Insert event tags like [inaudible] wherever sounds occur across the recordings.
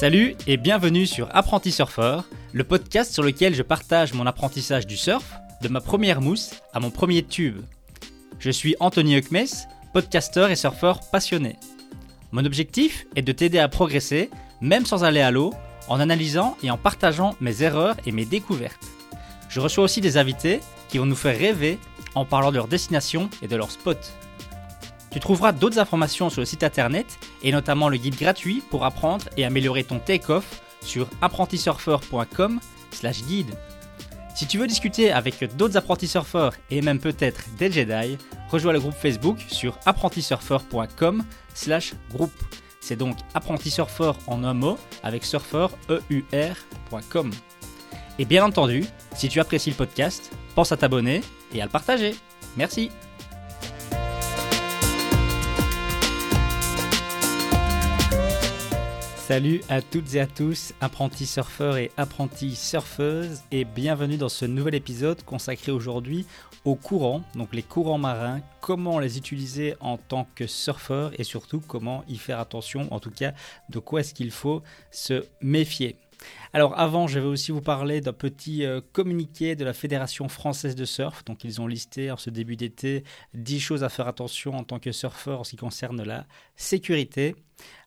Salut et bienvenue sur Apprenti Surfeur, le podcast sur lequel je partage mon apprentissage du surf, de ma première mousse à mon premier tube. Je suis Anthony Huckmes, podcasteur et surfeur passionné. Mon objectif est de t'aider à progresser, même sans aller à l'eau, en analysant et en partageant mes erreurs et mes découvertes. Je reçois aussi des invités qui vont nous faire rêver en parlant de leur destination et de leur spot. Tu trouveras d'autres informations sur le site internet et notamment le guide gratuit pour apprendre et améliorer ton take-off sur apprentisurfer.com/slash guide. Si tu veux discuter avec d'autres apprentis surfeurs et même peut-être des Jedi, rejoins le groupe Facebook sur apprentisurfer.com slash groupe. C'est donc apprentisurfer en un mot avec surfer.com. Et bien entendu, si tu apprécies le podcast, pense à t'abonner et à le partager. Merci. Salut à toutes et à tous, apprentis surfeurs et apprentis surfeuses, et bienvenue dans ce nouvel épisode consacré aujourd'hui aux courants, donc les courants marins, comment les utiliser en tant que surfeur et surtout comment y faire attention, en tout cas de quoi est-ce qu'il faut se méfier. Alors avant, je vais aussi vous parler d'un petit euh, communiqué de la Fédération française de surf. Donc ils ont listé en ce début d'été 10 choses à faire attention en tant que surfeur en ce qui concerne la sécurité.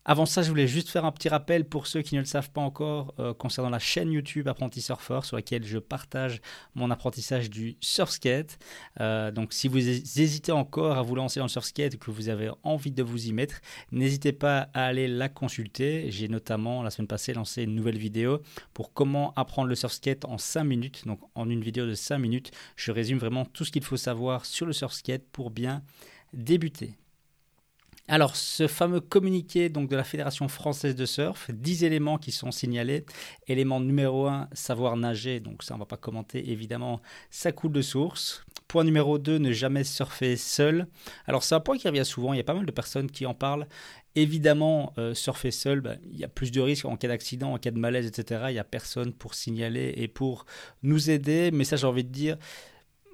Avant ça, je voulais juste faire un petit rappel pour ceux qui ne le savent pas encore euh, concernant la chaîne YouTube Apprenti Surfer sur laquelle je partage mon apprentissage du surf skate. Euh, donc si vous hésitez encore à vous lancer dans le surf skate et que vous avez envie de vous y mettre, n'hésitez pas à aller la consulter. J'ai notamment la semaine passée lancé une nouvelle vidéo pour comment apprendre le surf skate en 5 minutes. Donc en une vidéo de 5 minutes, je résume vraiment tout ce qu'il faut savoir sur le surf skate pour bien débuter. Alors, ce fameux communiqué donc, de la Fédération française de surf, 10 éléments qui sont signalés. Élément numéro 1, savoir nager. Donc, ça, on ne va pas commenter, évidemment, ça coule de source. Point numéro 2, ne jamais surfer seul. Alors, c'est un point qui revient souvent. Il y a pas mal de personnes qui en parlent. Évidemment, euh, surfer seul, ben, il y a plus de risques en cas d'accident, en cas de malaise, etc. Il n'y a personne pour signaler et pour nous aider. Mais ça, j'ai envie de dire,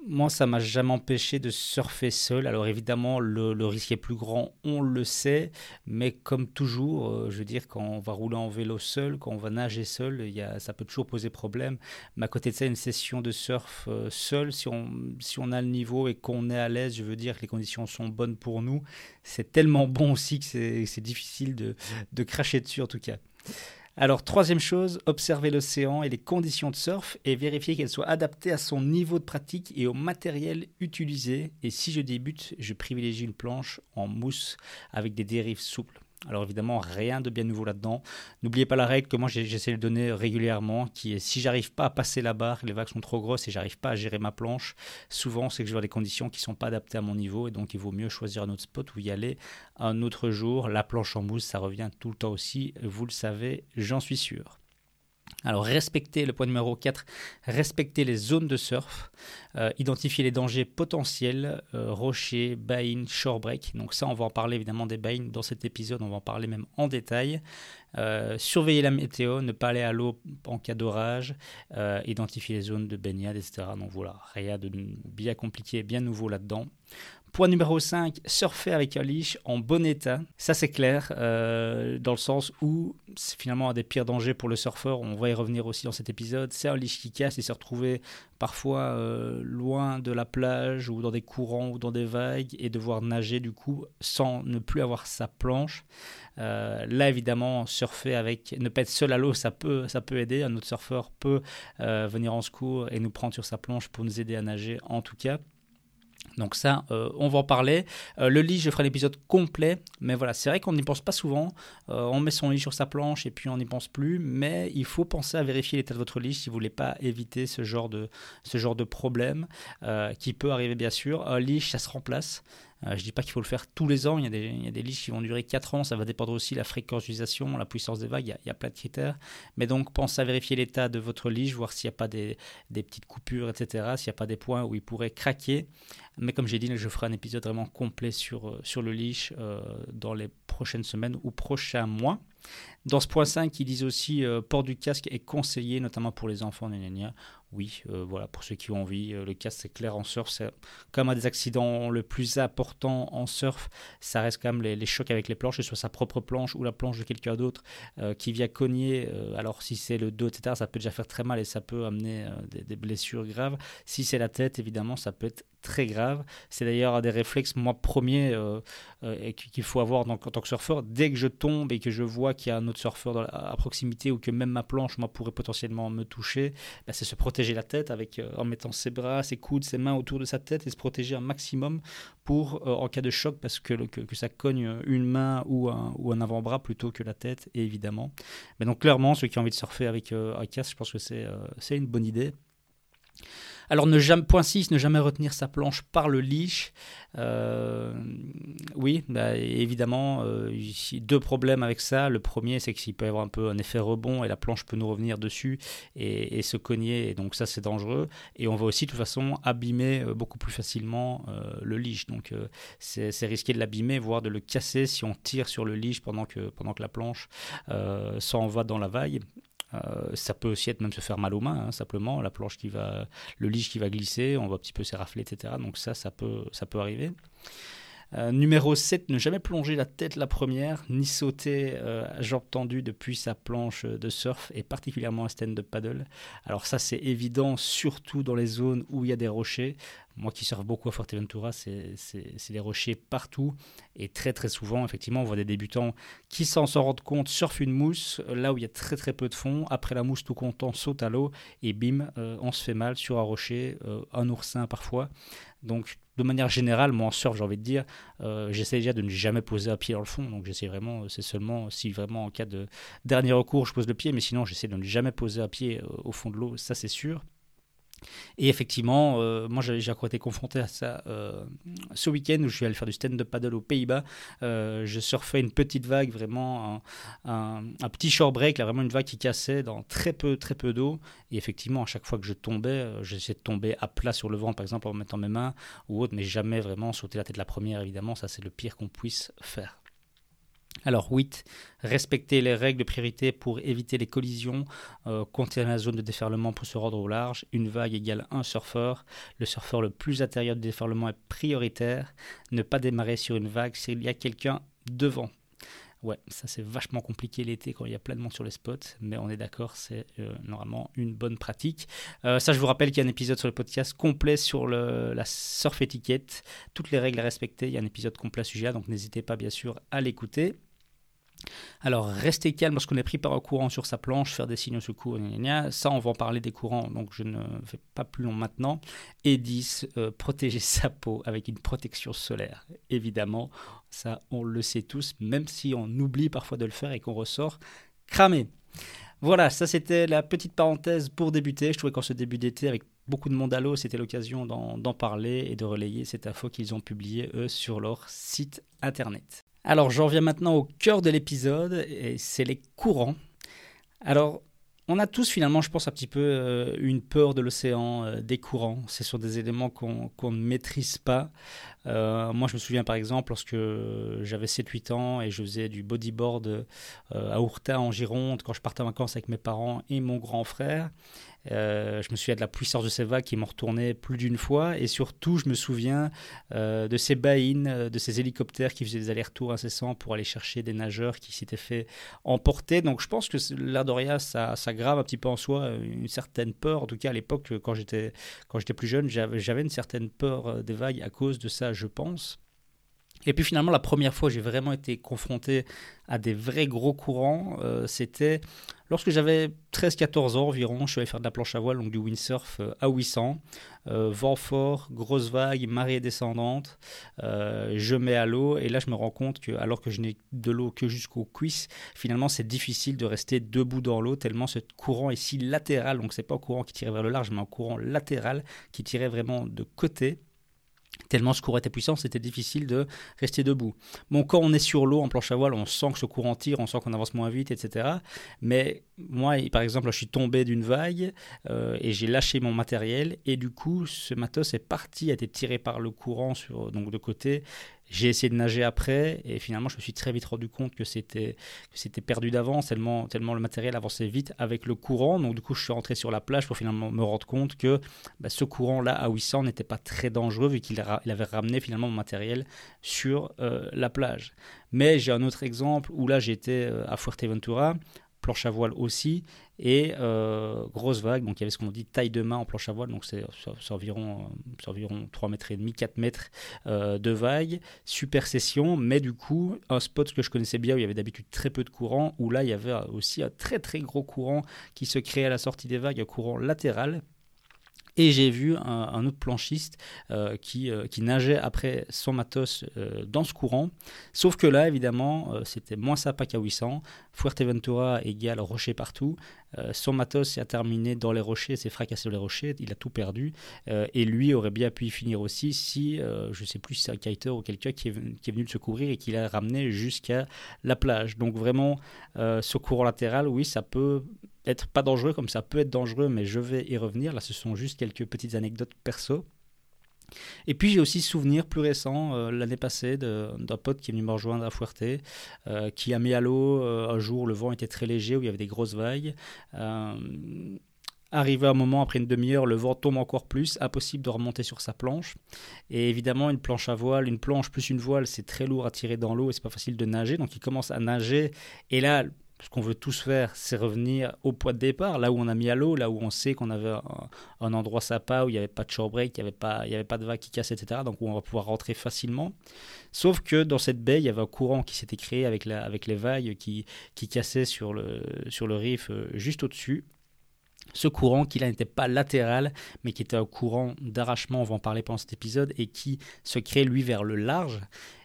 moi, ça m'a jamais empêché de surfer seul. Alors évidemment, le, risque est plus grand, on le sait, mais comme toujours, euh, je veux dire, quand on va rouler en vélo seul, quand on va nager seul, y a, ça peut toujours poser problème. Mais à côté de ça, une session de surf euh, seul, si on, si on a le niveau et qu'on est à l'aise, je veux dire que les conditions sont bonnes pour nous, c'est tellement [laughs] bon aussi que c'est difficile de, de cracher dessus en tout cas. Alors, troisième chose, observer l'océan et les conditions de surf et vérifier qu'elles soient adaptées à son niveau de pratique et au matériel utilisé. Et si je débute, je privilégie une planche en mousse avec des dérives souples. Alors évidemment, rien de bien nouveau là-dedans. N'oubliez pas la règle que moi j'essaie de donner régulièrement, qui est si j'arrive pas à passer la barre, les vagues sont trop grosses et j'arrive pas à gérer ma planche, souvent c'est que je vois des conditions qui sont pas adaptées à mon niveau et donc il vaut mieux choisir un autre spot où y aller un autre jour. La planche en mousse, ça revient tout le temps aussi, vous le savez, j'en suis sûr. Alors respecter le point numéro 4, respecter les zones de surf, euh, identifier les dangers potentiels, euh, rochers, bains, shorebreak. Donc ça, on va en parler évidemment des bains dans cet épisode, on va en parler même en détail. Euh, surveiller la météo, ne pas aller à l'eau en cas d'orage, identifier les zones de baignade, etc. Donc voilà, rien de bien compliqué, bien nouveau là-dedans. Point numéro 5, surfer avec un leash en bon état. Ça c'est clair, euh, dans le sens où c'est finalement un des pires dangers pour le surfeur, on va y revenir aussi dans cet épisode, c'est un leash qui casse et se retrouver parfois euh, loin de la plage ou dans des courants ou dans des vagues et devoir nager du coup sans ne plus avoir sa planche. Euh, là évidemment, surfer avec, ne pas être seul à l'eau, ça peut, ça peut aider. Un autre surfeur peut venir en secours et nous prendre sur sa planche pour nous aider à nager en tout cas. Donc ça, euh, on va en parler. Euh, le lit, je ferai l'épisode complet, mais voilà, c'est vrai qu'on n'y pense pas souvent. Euh, on met son lit sur sa planche et puis on n'y pense plus, mais il faut penser à vérifier l'état de votre lit si vous voulez pas éviter ce genre de, ce genre de problème qui peut arriver bien sûr. Un lit, ça se remplace. Je ne dis pas qu'il faut le faire tous les ans, il y a des, il qui vont durer 4 ans, ça va dépendre aussi de la fréquence d'utilisation, la puissance des vagues, il y, a, plein de critères. Mais donc pensez à vérifier l'état de votre lit, voir s'il n'y a pas des, petites coupures, etc., s'il n'y a pas des points où il pourrait craquer. Mais comme j'ai dit, je ferai un épisode vraiment complet sur, euh, le leash euh, dans les prochaines semaines ou prochains mois. Dans ce point 5, ils disent aussi euh, port du casque est conseillé, notamment pour les enfants. Gna oui, euh, voilà, pour ceux qui ont envie, euh, le casque c'est clair en surf, c'est comme un des accidents le plus important en surf, ça reste quand même les, chocs avec les planches, que ce soit sa propre planche ou la planche de quelqu'un d'autre euh, qui vient cogner. alors si c'est le dos, etc., ça peut déjà faire très mal et ça peut amener des, des, blessures graves. Si c'est la tête, évidemment, ça peut être très grave. C'est d'ailleurs un des réflexes, moi, premier, euh, euh, qu'il faut avoir en tant que surfeur. Dès que je tombe et que je vois qu'il y a un autre surfeur à proximité ou que même ma planche, moi, pourrait potentiellement me toucher, bah, c'est se protéger la tête avec, euh, en mettant ses bras, ses coudes, ses mains autour de sa tête et se protéger un maximum pour, en cas de choc, parce que, que, ça cogne une main ou un, ou un avant-bras plutôt que la tête, évidemment. Mais donc, clairement, ceux qui ont envie de surfer avec un casque, je pense que c'est une bonne idée. Alors, ne jamais, point 6, ne jamais retenir sa planche par le leash. Euh, oui, bah, évidemment, euh, deux problèmes avec ça. Le premier, c'est qu'il peut y avoir un peu un effet rebond et la planche peut nous revenir dessus et, se cogner. Et donc, ça, c'est dangereux. Et on va aussi, de toute façon, abîmer euh, beaucoup plus facilement le leash. Donc, c'est risqué de l'abîmer, voire de le casser si on tire sur le leash pendant que, pendant que la planche s'en va dans la vague. Euh, ça peut aussi être même se faire mal aux mains, hein, simplement, la planche qui va, le lige qui va glisser, on va un petit peu s'érafler, etc. Donc ça, ça peut, ça peut arriver. Euh, numéro 7, ne jamais plonger la tête la première, ni sauter euh, à jambes tendues depuis sa planche de surf, et particulièrement un stand-up paddle. Alors ça c'est évident, surtout dans les zones où il y a des rochers. Moi qui surfe beaucoup à Forteventura, c'est des rochers partout. Et très très souvent, effectivement, on voit des débutants qui, sans s'en rendre compte, surfent une mousse là où il y a très très peu de fond. Après la mousse, tout content, saute à l'eau et bim, euh, on se fait mal sur un rocher, un oursin parfois. Donc de manière générale, moi en surf, j'ai envie de dire, euh, j'essaie déjà de ne jamais poser un pied dans le fond. Donc j'essaie vraiment, c'est seulement si vraiment en cas de dernier recours, je pose le pied, mais sinon j'essaie de ne jamais poser un pied euh, au fond de l'eau, ça c'est sûr. Et effectivement, euh, moi j'ai encore été confronté à ça euh, ce week-end où je suis allé faire du stand-up paddle aux Pays-Bas. Euh, je surfais une petite vague, vraiment un, petit short break, là, vraiment une vague qui cassait dans très peu, très peu d'eau. Et effectivement, à chaque fois que je tombais, j'essayais de tomber à plat sur le vent, par exemple, en mettant mes mains ou autre, mais jamais vraiment sauter la tête la première, évidemment. Ça, c'est le pire qu'on puisse faire. Alors 8, respecter les règles de priorité pour éviter les collisions, euh, la zone de déferlement pour se rendre au large, une vague égale un surfeur, le surfeur le plus intérieur du déferlement est prioritaire, ne pas démarrer sur une vague s'il y a quelqu'un devant. Ouais, ça c'est vachement compliqué l'été quand il y a plein de monde sur les spots, mais on est d'accord, c'est euh, normalement une bonne pratique. Euh, ça, je vous rappelle qu'il y a un épisode sur le podcast complet sur la surf étiquette, toutes les règles à respecter. Il y a un épisode complet à ce sujet, donc n'hésitez pas bien sûr à l'écouter. Alors, rester calme lorsqu'on est pris par un courant sur sa planche, faire des signes au secours, ça, on va en parler des courants, donc je ne vais pas plus long maintenant. Et 10, euh, protéger sa peau avec une protection solaire. Évidemment, ça, on le sait tous, même si on oublie parfois de le faire et qu'on ressort cramé. Voilà, ça c'était la petite parenthèse pour débuter. Je trouvais qu'en ce début d'été, avec beaucoup de monde à l'eau, c'était l'occasion d'en parler et de relayer cette info qu'ils ont publiée, eux, sur leur site internet. Alors j'en viens maintenant au cœur de l'épisode, et c'est les courants. Alors on a tous finalement, je pense, un petit peu euh, une peur de l'océan, euh, des courants. Ce sont des éléments qu'on ne maîtrise pas. Euh, moi, je me souviens par exemple lorsque j'avais 7-8 ans et je faisais du bodyboard à Ourta en Gironde, quand je partais en vacances avec mes parents et mon grand frère. Euh, je me souviens de la puissance de ces vagues qui m'ont retourné plus d'une fois. Et surtout, je me souviens euh, de ces baïnes, euh, de ces hélicoptères qui faisaient des allers-retours incessants pour aller chercher des nageurs qui s'étaient fait emporter. Donc je pense que l'Ardoria, ça, ça grave un petit peu en soi une certaine peur. En tout cas, à l'époque, quand j'étais plus jeune, j'avais une certaine peur des vagues à cause de ça, je pense. Et puis finalement, la première fois que j'ai vraiment été confronté à des vrais gros courants, euh, c'était lorsque j'avais 13-14 ans environ. Je suis allé faire de la planche à voile, donc du windsurf euh, à 800. Euh, vent fort, grosse vague, marée descendante. je mets à l'eau et là, je me rends compte que, alors que je n'ai de l'eau que jusqu'aux cuisses, finalement, c'est difficile de rester debout dans l'eau tellement ce courant est si latéral. Donc, c'est pas un courant qui tirait vers le large, mais un courant latéral qui tirait vraiment de côté. Tellement ce courant était puissant, c'était difficile de rester debout. Bon, quand on est sur l'eau en planche à voile, on sent que ce courant tire, on sent qu'on avance moins vite, etc. Mais moi, par exemple, je suis tombé d'une vague euh, et j'ai lâché mon matériel et du coup, ce matos est parti, a été tiré par le courant sur, donc de côté J'ai essayé de nager après et finalement je me suis très vite rendu compte que c'était c'était perdu d'avance tellement tellement le matériel avançait vite avec le courant. Donc du coup je suis rentré sur la plage pour finalement me rendre compte que bah, ce courant là à 800 n'était pas très dangereux vu qu'il avait ramené finalement mon matériel sur euh, la plage. Mais j'ai un autre exemple où là j'étais euh, à Fuerteventura planche à voile aussi, et euh, grosse vague, donc il y avait ce qu'on dit taille de main en planche à voile, donc c'est environ, environ 3 mètres et demi, 4 mètres euh, de vague, super session, mais du coup, un spot que je connaissais bien où il y avait d'habitude très peu de courant, où là il y avait aussi un très très gros courant qui se créait à la sortie des vagues, un courant latéral, et j'ai vu un, autre planchiste euh, qui, euh, qui, nageait après son matos euh, dans ce courant. Sauf que là, évidemment, c'était moins sympa qu'à 800. Fuerteventura égale rocher partout. son matos s'est terminé dans les rochers, s'est fracassé dans les rochers, il a tout perdu. et lui aurait bien pu y finir aussi si, je ne sais plus si c'est un kiter ou quelqu'un qui, qui, est venu le secourir et qui l'a ramené jusqu'à la plage. Donc vraiment, ce courant latéral, oui, ça peut être pas dangereux comme ça peut être dangereux, mais je vais y revenir. Là, ce sont juste quelques petites anecdotes perso. Et puis j'ai aussi souvenir plus récent, euh, l'année passée, d'un pote qui est venu me rejoindre à Fuerte, euh, qui a mis à l'eau euh, un jour, le vent était très léger, où il y avait des grosses vagues. Arrivé un moment, après une demi-heure, le vent tombe encore plus, impossible de remonter sur sa planche. Et évidemment, une planche à voile, une planche plus une voile, c'est très lourd à tirer dans l'eau et c'est pas facile de nager. Donc il commence à nager. Et là, ce qu'on veut tous faire, c'est revenir au point de départ, là où on a mis à l'eau, là où on sait qu'on avait un, endroit sympa, où il n'y avait pas de shorebreak, il n'y avait, pas, il avait pas de vagues qui cassent, etc. Donc où on va pouvoir rentrer facilement. Sauf que dans cette baie, il y avait un courant qui s'était créé avec, les vagues qui, cassaient sur le, sur le euh, juste au-dessus. Ce courant qui là n'était pas latéral, mais qui était un courant d'arrachement, on va en parler pendant cet épisode, et qui se crée lui vers le large.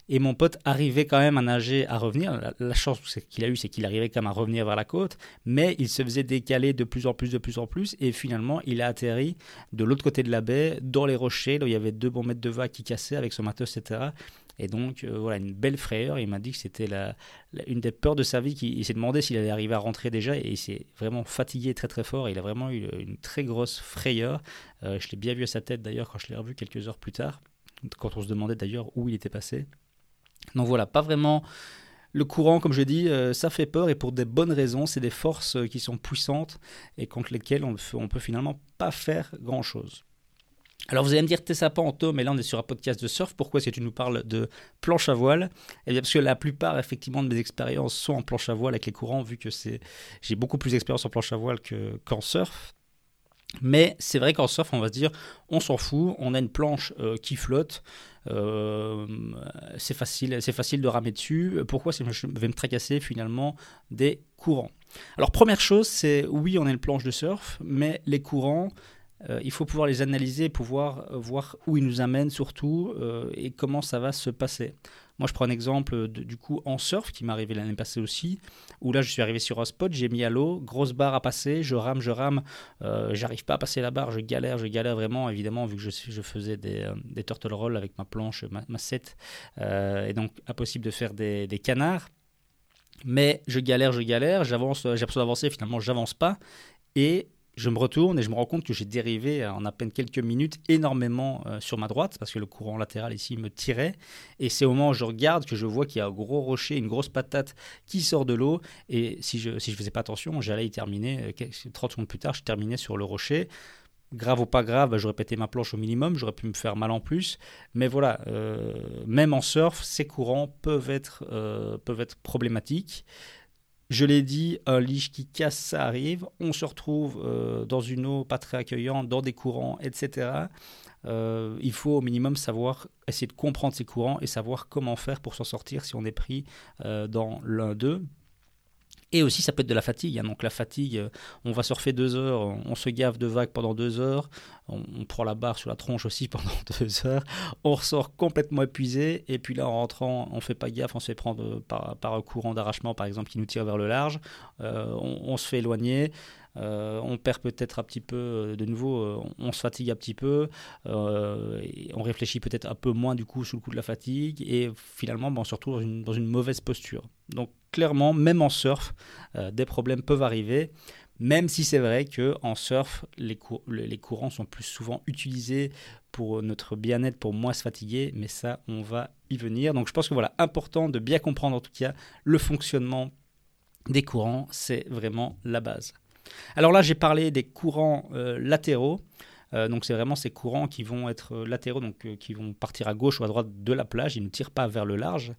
Et mon pote arrivait quand même à nager, à revenir. La, chance qu'il a eue, c'est qu'il arrivait quand même à revenir vers la côte, mais il se faisait décaler de plus en plus, de plus en plus, et finalement, il a atterri de l'autre côté de la baie, dans les rochers, là où il y avait deux bons mètres de vagues qui cassaient avec son matos, etc. Et donc, euh, voilà, une belle frayeur. Il m'a dit que c'était la, une des peurs de sa vie. Il, s'est demandé s'il allait arriver à rentrer déjà, et il s'est vraiment fatigué très très fort. Il a vraiment eu une très grosse frayeur. Euh, je l'ai bien vu à sa tête d'ailleurs quand je l'ai revu quelques heures plus tard, quand on se demandait d'ailleurs où il était passé. Donc voilà, pas vraiment le courant, comme je dis, euh, ça fait peur et pour des bonnes raisons. C'est des forces euh, qui sont puissantes et contre lesquelles on ne peut finalement pas faire grand-chose. Alors vous allez me dire, t'es sympa Anto, mais là on est sur un podcast de surf, pourquoi est-ce que tu nous parles de planche à voile? Eh bien parce que la plupart effectivement de mes expériences sont en planche à voile avec les courants, vu que c'est j'ai beaucoup plus d'expérience en planche à voile qu'en surf. Mais c'est vrai qu'en surf, on va se dire, on s'en fout, on a une planche euh, qui flotte, euh, c'est facile, facile de ramer dessus. Pourquoi? Je vais me tracasser finalement des courants Alors première chose, c'est oui, on a une planche de surf, mais les courants, euh, il faut pouvoir les analyser, pouvoir voir où ils nous amènent surtout et comment ça va se passer. Moi, je prends un exemple du coup en surf qui m'est arrivé l'année passée aussi, où là, je suis arrivé sur un spot, j'ai mis à l'eau, grosse barre à passer, je rame, je rame, euh, j'arrive pas à passer la barre, je galère, je galère vraiment, évidemment, vu que je, faisais des, euh, turtle rolls avec ma planche, ma, ma set, euh, et donc impossible de faire des, des canards. Mais je galère, je galère, j'avance, j'ai l'impression d'avancer, finalement, j'avance pas. Et je me retourne et je me rends compte que j'ai dérivé en à peine quelques minutes énormément euh, sur ma droite parce que le courant latéral ici me tirait. Et c'est au moment où je regarde que je vois qu'il y a un gros rocher, une grosse patate qui sort de l'eau. Et si je ne si je faisais pas attention, j'allais y terminer. 30 euh, secondes plus tard, je terminais sur le rocher. Grave ou pas grave, bah, j'aurais pété ma planche au minimum, j'aurais pu me faire mal en plus. Mais voilà, euh, même en surf, ces courants peuvent être, peuvent être problématiques. Je l'ai dit, un lige qui casse, ça arrive. On se retrouve euh, dans une eau pas très accueillante, dans des courants, etc. Euh, il faut au minimum savoir, essayer de comprendre ces courants et savoir comment faire pour s'en sortir si on est pris euh, dans l'un d'eux. Et aussi, ça peut être de la fatigue. Hein. Donc, la fatigue, euh, on va surfer deux heures, on se gave de vagues pendant deux heures, on, prend la barre sur la tronche aussi [laughs] pendant deux heures, on ressort complètement épuisé, et puis là, en rentrant, on fait pas gaffe, on se fait prendre par, un courant d'arrachement, par exemple, qui nous tire vers le large, euh, on, se fait éloigner. Euh, on perd peut-être un petit peu de nouveau, on se fatigue un petit peu, on réfléchit peut-être un peu moins du coup sous le coup de la fatigue et finalement ben, on se retrouve dans une, dans une mauvaise posture. Donc clairement, même en surf, euh, des problèmes peuvent arriver. Même si c'est vrai que en surf, les, courants sont plus souvent utilisés pour notre bien-être, pour moins se fatiguer, mais ça, on va y venir. Donc je pense que voilà, important de bien comprendre en tout cas le fonctionnement des courants, c'est vraiment la base. Alors là, j'ai parlé des courants euh, latéraux. Euh, donc c'est vraiment ces courants qui vont être latéraux, donc qui vont partir à gauche ou à droite de la plage. Ils ne tirent pas vers le large.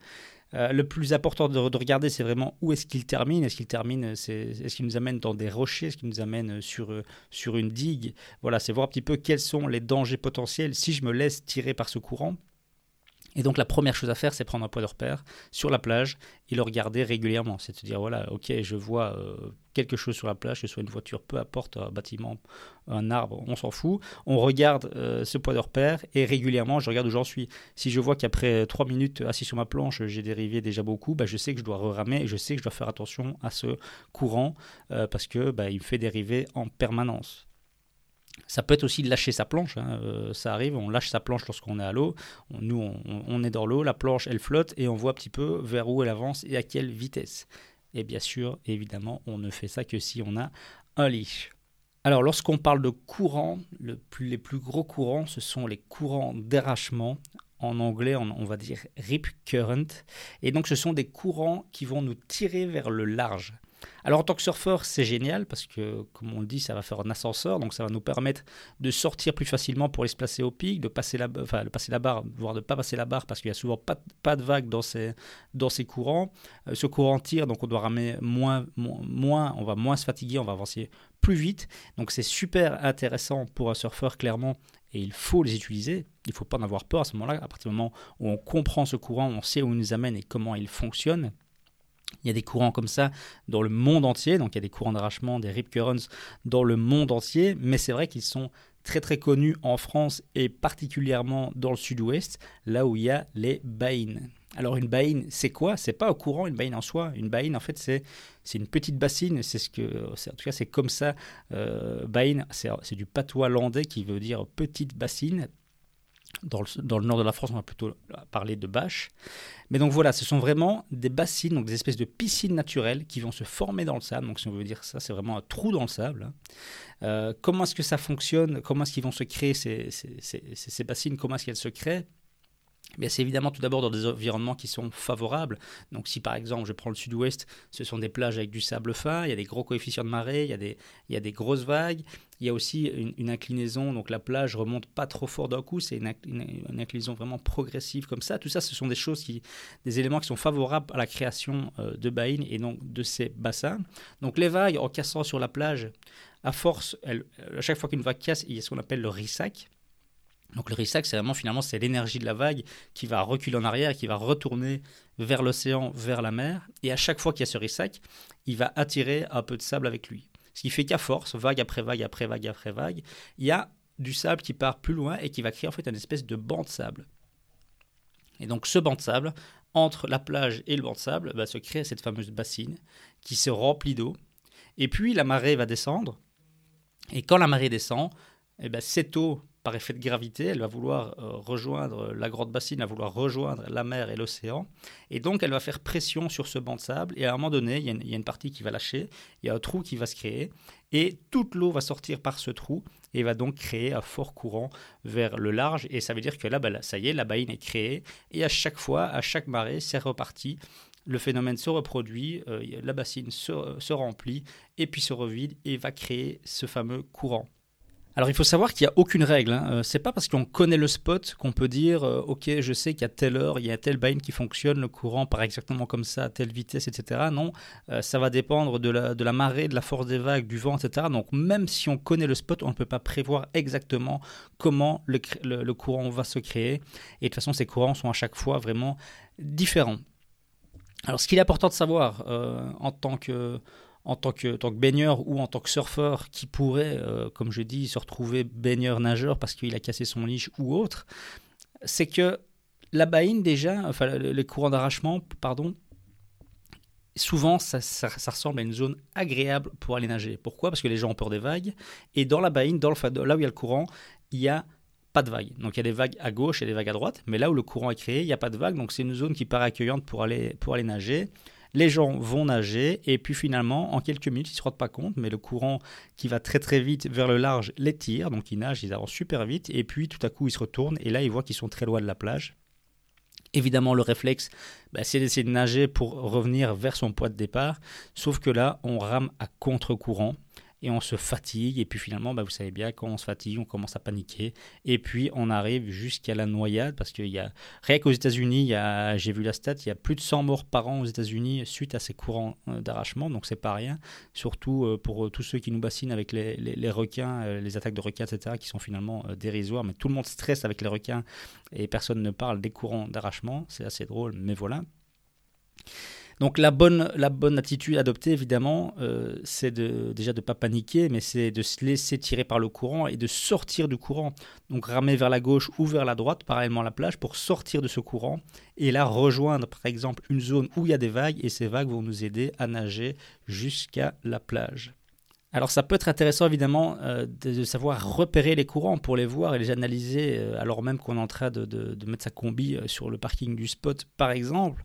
Le plus important de, regarder, c'est vraiment où est-ce qu'il termine. Est-ce qu'il termine, est-ce nous amène dans des rochers, est-ce qu'il nous amène sur, sur une digue? Voilà, c'est voir un petit peu quels sont les dangers potentiels si je me laisse tirer par ce courant. Et donc la première chose à faire, c'est prendre un poids de repère sur la plage et le regarder régulièrement. C'est à dire, voilà, ok, je vois euh, quelque chose sur la plage, que ce soit une voiture, peu importe, un bâtiment, un arbre, on s'en fout. On regarde euh, ce poids de repère et régulièrement, je regarde où j'en suis. Si je vois qu'après trois minutes assis sur ma planche, j'ai dérivé déjà beaucoup, bah, je sais que je dois ramer et je sais que je dois faire attention à ce courant euh, parce que bah, il me fait dériver en permanence. Ça peut être aussi de lâcher sa planche. Hein. Euh, ça arrive, on lâche sa planche lorsqu'on est à l'eau. nous, on, est dans l'eau, la planche, elle flotte et on voit un petit peu vers où elle avance et à quelle vitesse. Et bien sûr, évidemment, on ne fait ça que si on a un leash. Alors, lorsqu'on parle de courant, le plus, les plus gros courants, ce sont les courants d'arrachement. En anglais, on va dire rip current. Et donc, ce sont des courants qui vont nous tirer vers le large. Alors en tant que surfeur, c'est génial parce que, comme on le dit, ça va faire un ascenseur, donc ça va nous permettre de sortir plus facilement pour aller se placer au pic, de passer la, passer la barre, voire de ne pas passer la barre parce qu'il y a souvent pas, de vagues dans ces, courants. Euh, ce courant tire, donc on doit ramer moins, moins, on va moins se fatiguer, on va avancer plus vite. Donc c'est super intéressant pour un surfeur, clairement, et il faut les utiliser. Il ne faut pas en avoir peur à ce moment-là. À partir du moment où on comprend ce courant, on sait où il nous amène et comment il fonctionne. Il y a des courants comme ça dans le monde entier, donc il y a des courants d'arrachement, des rip currents dans le monde entier, mais c'est vrai qu'ils sont très très connus en France et particulièrement dans le sud-ouest, là où il y a les baïnes. Alors une baïne, c'est quoi? C'est pas un courant, une baïne en soi. Une baïne, en fait, c'est une petite bassine. C'est ce que, en tout cas, c'est comme ça. Euh, c'est du patois landais qui veut dire petite bassine. Dans le, nord de la France, on va plutôt parler de bâches. Mais donc voilà, ce sont vraiment des bassines, donc des espèces de piscines naturelles qui vont se former dans le sable. Donc si on veut dire ça, c'est vraiment un trou dans le sable. Hein. Euh, comment est-ce que ça fonctionne? Comment est-ce qu'ils vont se créer ces, ces bassines? Comment est-ce qu'elles se créent? C'est évidemment tout d'abord dans des environnements qui sont favorables. Donc si par exemple je prends le sud-ouest, ce sont des plages avec du sable fin, il y a des gros coefficients de marée, il y a des, il y a des grosses vagues, il y a aussi une, inclinaison, donc la plage remonte pas trop fort d'un coup, c'est une, inclinaison vraiment progressive comme ça. Tout ça, ce sont des choses qui, des éléments qui sont favorables à la création euh, de baïnes et donc de ces bassins. Donc les vagues, en cassant sur la plage, à force, à chaque fois qu'une vague casse, il y a ce qu'on appelle le rissac. Donc le rissac, c'est vraiment finalement l'énergie de la vague qui va reculer en arrière, qui va retourner vers l'océan, vers la mer. Et à chaque fois qu'il y a ce rissac, il va attirer un peu de sable avec lui. Ce qui fait qu'à force, vague après vague après vague après vague, il y a du sable qui part plus loin et qui va créer en fait une espèce de banc de sable. Et donc ce banc de sable, entre la plage et le banc de sable, va se créer cette fameuse bassine qui se remplit d'eau. Et puis la marée va descendre. Et quand la marée descend, eh ben, cette eau par effet de gravité, elle va vouloir euh, rejoindre la grande bassine, va vouloir rejoindre la mer et l'océan. Et donc, elle va faire pression sur ce banc de sable. Et à un moment donné, il y, a une, partie qui va lâcher, il y a un trou qui va se créer. Et toute l'eau va sortir par ce trou et va donc créer un fort courant vers le large. Et ça veut dire que là, bah, ça y est, la baïne est créée. Et à chaque fois, à chaque marée, c'est reparti le phénomène se reproduit, euh, la bassine se, se, remplit et puis se revide et va créer ce fameux courant. Alors il faut savoir qu'il n'y a aucune règle. Hein. Euh, c'est pas parce qu'on connaît le spot qu'on peut dire euh, ok je sais qu'à telle heure il y a tel bain qui fonctionne, le courant part exactement comme ça à telle vitesse, etc. Non, euh, ça va dépendre de la, marée, de la force des vagues, du vent, etc. Donc même si on connaît le spot, on ne peut pas prévoir exactement comment le, le courant va se créer. Et de toute façon ces courants sont à chaque fois vraiment différents. Alors ce qu'il est important de savoir en tant que en tant que, baigneur ou en tant que surfeur qui pourrait, euh, comme je dis, se retrouver baigneur-nageur parce qu'il a cassé son liche ou autre, c'est que la baïne déjà, enfin les courants d'arrachement, pardon, souvent ça, ça, ressemble à une zone agréable pour aller nager. Pourquoi? Parce que les gens ont peur des vagues et dans la baïne, dans le, là où il y a le courant, il y a pas de vagues. Donc il y a des vagues à gauche et des vagues à droite, mais là où le courant est créé, il n'y a pas de vagues, donc c'est une zone qui paraît accueillante pour aller, pour aller nager les gens vont nager et puis finalement, en quelques minutes, ils ne se rendent pas compte, mais le courant qui va très très vite vers le large les tire, donc ils nagent, ils avancent super vite et puis tout à coup ils se retournent et là ils voient qu'ils sont très loin de la plage. Évidemment, le réflexe, bah, c'est d'essayer de nager pour revenir vers son point de départ. Sauf que là, on rame à contre-courant et on se fatigue. Et puis finalement, bah, vous savez bien, quand on se fatigue, on commence à paniquer. Et puis on arrive jusqu'à la noyade parce qu'il y a, rien qu'aux États-Unis, j'ai vu la stat, il y a plus de 100 morts par an aux États-Unis suite à ces courants euh, d'arrachement. Donc c'est pas rien. Surtout euh, pour euh, tous ceux qui nous bassinent avec les, les, requins, les attaques de requins, etc., qui sont finalement dérisoires. Mais tout le monde stresse avec les requins et personne ne parle des courants d'arrachement. C'est assez drôle, mais voilà. Donc la bonne, la bonne attitude adoptée, évidemment, euh, c'est de, déjà de ne pas paniquer, mais c'est de se laisser tirer par le courant et de sortir du courant. Donc ramer vers la gauche ou vers la droite, parallèlement à la plage, pour sortir de ce courant et là rejoindre, par exemple, une zone où il y a des vagues, et ces vagues vont nous aider à nager jusqu'à la plage. Alors ça peut être intéressant évidemment euh, de, savoir repérer les courants pour les voir et les analyser euh, alors même qu'on est en train de, de mettre sa combi sur le parking du spot par exemple.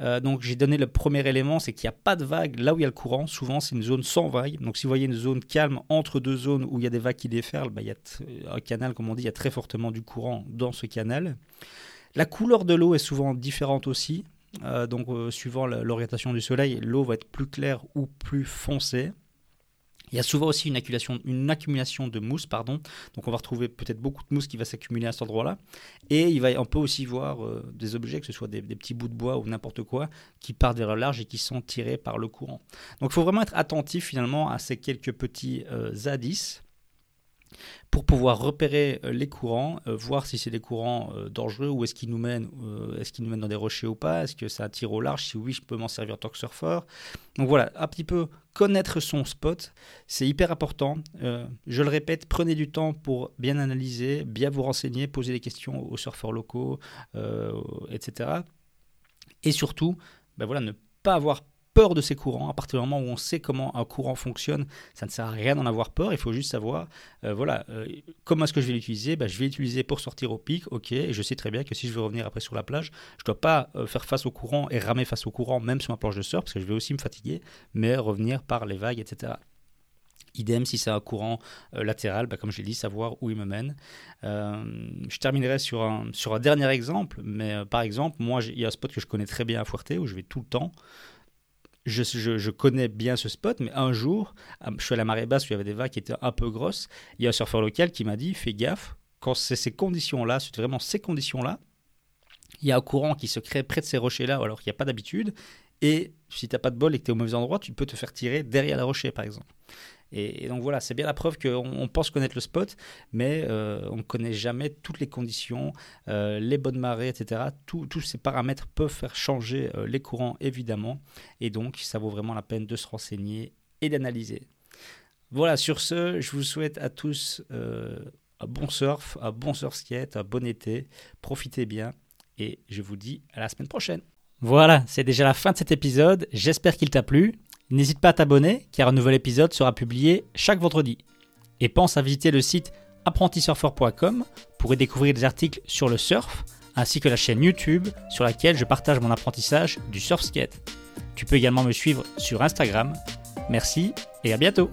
Euh, donc j'ai donné le premier élément, c'est qu'il n'y a pas de vague là où il y a le courant. Souvent c'est une zone sans vague. Donc si vous voyez une zone calme entre deux zones où il y a des vagues qui déferlent, bah, il y a un canal, comme on dit, il y a très fortement du courant dans ce canal. La couleur de l'eau est souvent différente aussi. Euh, donc euh, suivant l'orientation du soleil, l'eau va être plus claire ou plus foncée. Il y a souvent aussi une accumulation, de mousse, pardon. Donc on va retrouver peut-être beaucoup de mousse qui va s'accumuler à cet endroit-là. Et il va, on peut aussi voir euh, des objets, que ce soit des, petits bouts de bois ou n'importe quoi, qui partent vers le large et qui sont tirés par le courant. Donc il faut vraiment être attentif finalement à ces quelques petits euh, pour pouvoir repérer euh, les courants, euh, voir si c'est des courants euh, dangereux ou est-ce qu'ils nous mènent, est-ce qu'ils nous mènent dans des rochers ou pas, est-ce que ça tire au large, si oui, je peux m'en servir en tant que surfeur. Donc voilà, un petit peu connaître son spot, c'est hyper important. je le répète, prenez du temps pour bien analyser, bien vous renseigner, poser des questions aux surfeurs locaux, etc. Et surtout, ben voilà, ne pas avoir peur de ces courants. À partir du moment où on sait comment un courant fonctionne, ça ne sert à rien d'en avoir peur. Il faut juste savoir, euh, voilà, euh, comment est-ce que je vais l'utiliser? Ben, Je vais l'utiliser pour sortir au pic, ok. Et je sais très bien que si je veux revenir après sur la plage, je ne dois pas euh, faire face au courant et ramer face au courant, même sur ma planche de surf, parce que je vais aussi me fatiguer, mais revenir par les vagues, etc. Idem si c'est un courant latéral, ben, comme je l'ai dit, savoir où il me mène. je terminerai sur un, sur un dernier exemple, mais par exemple, moi, il y a un spot que je connais très bien à Fuerte, où je vais tout le temps je, connais bien ce spot, mais un jour, je suis à la marée basse où il y avait des vagues qui étaient un peu grosses. Il y a un surfeur local qui m'a dit fais gaffe, quand c'est ces conditions-là, c'est vraiment ces conditions-là, il y a un courant qui se crée près de ces rochers-là alors qu'il n'y a pas d'habitude. Et si tu n'as pas de bol et que tu es au mauvais endroit, tu peux te faire tirer derrière la rocher, par exemple. Et, donc voilà, c'est bien la preuve qu'on pense connaître le spot, mais euh, on ne connaît jamais toutes les conditions, euh, les bonnes marées, etc. tous ces paramètres peuvent faire changer euh, les courants, évidemment. Et donc, ça vaut vraiment la peine de se renseigner et d'analyser. Voilà, sur ce, je vous souhaite à tous un bon surf, un bon surf skate, un bon été. Profitez bien et je vous dis à la semaine prochaine. Voilà, c'est déjà la fin de cet épisode. J'espère qu'il t'a plu. N'hésite pas à t'abonner car un nouvel épisode sera publié chaque vendredi. Et pense à visiter le site apprentisurfer.com pour y découvrir des articles sur le surf ainsi que la chaîne YouTube sur laquelle je partage mon apprentissage du surf skate. Tu peux également me suivre sur Instagram. Merci et à bientôt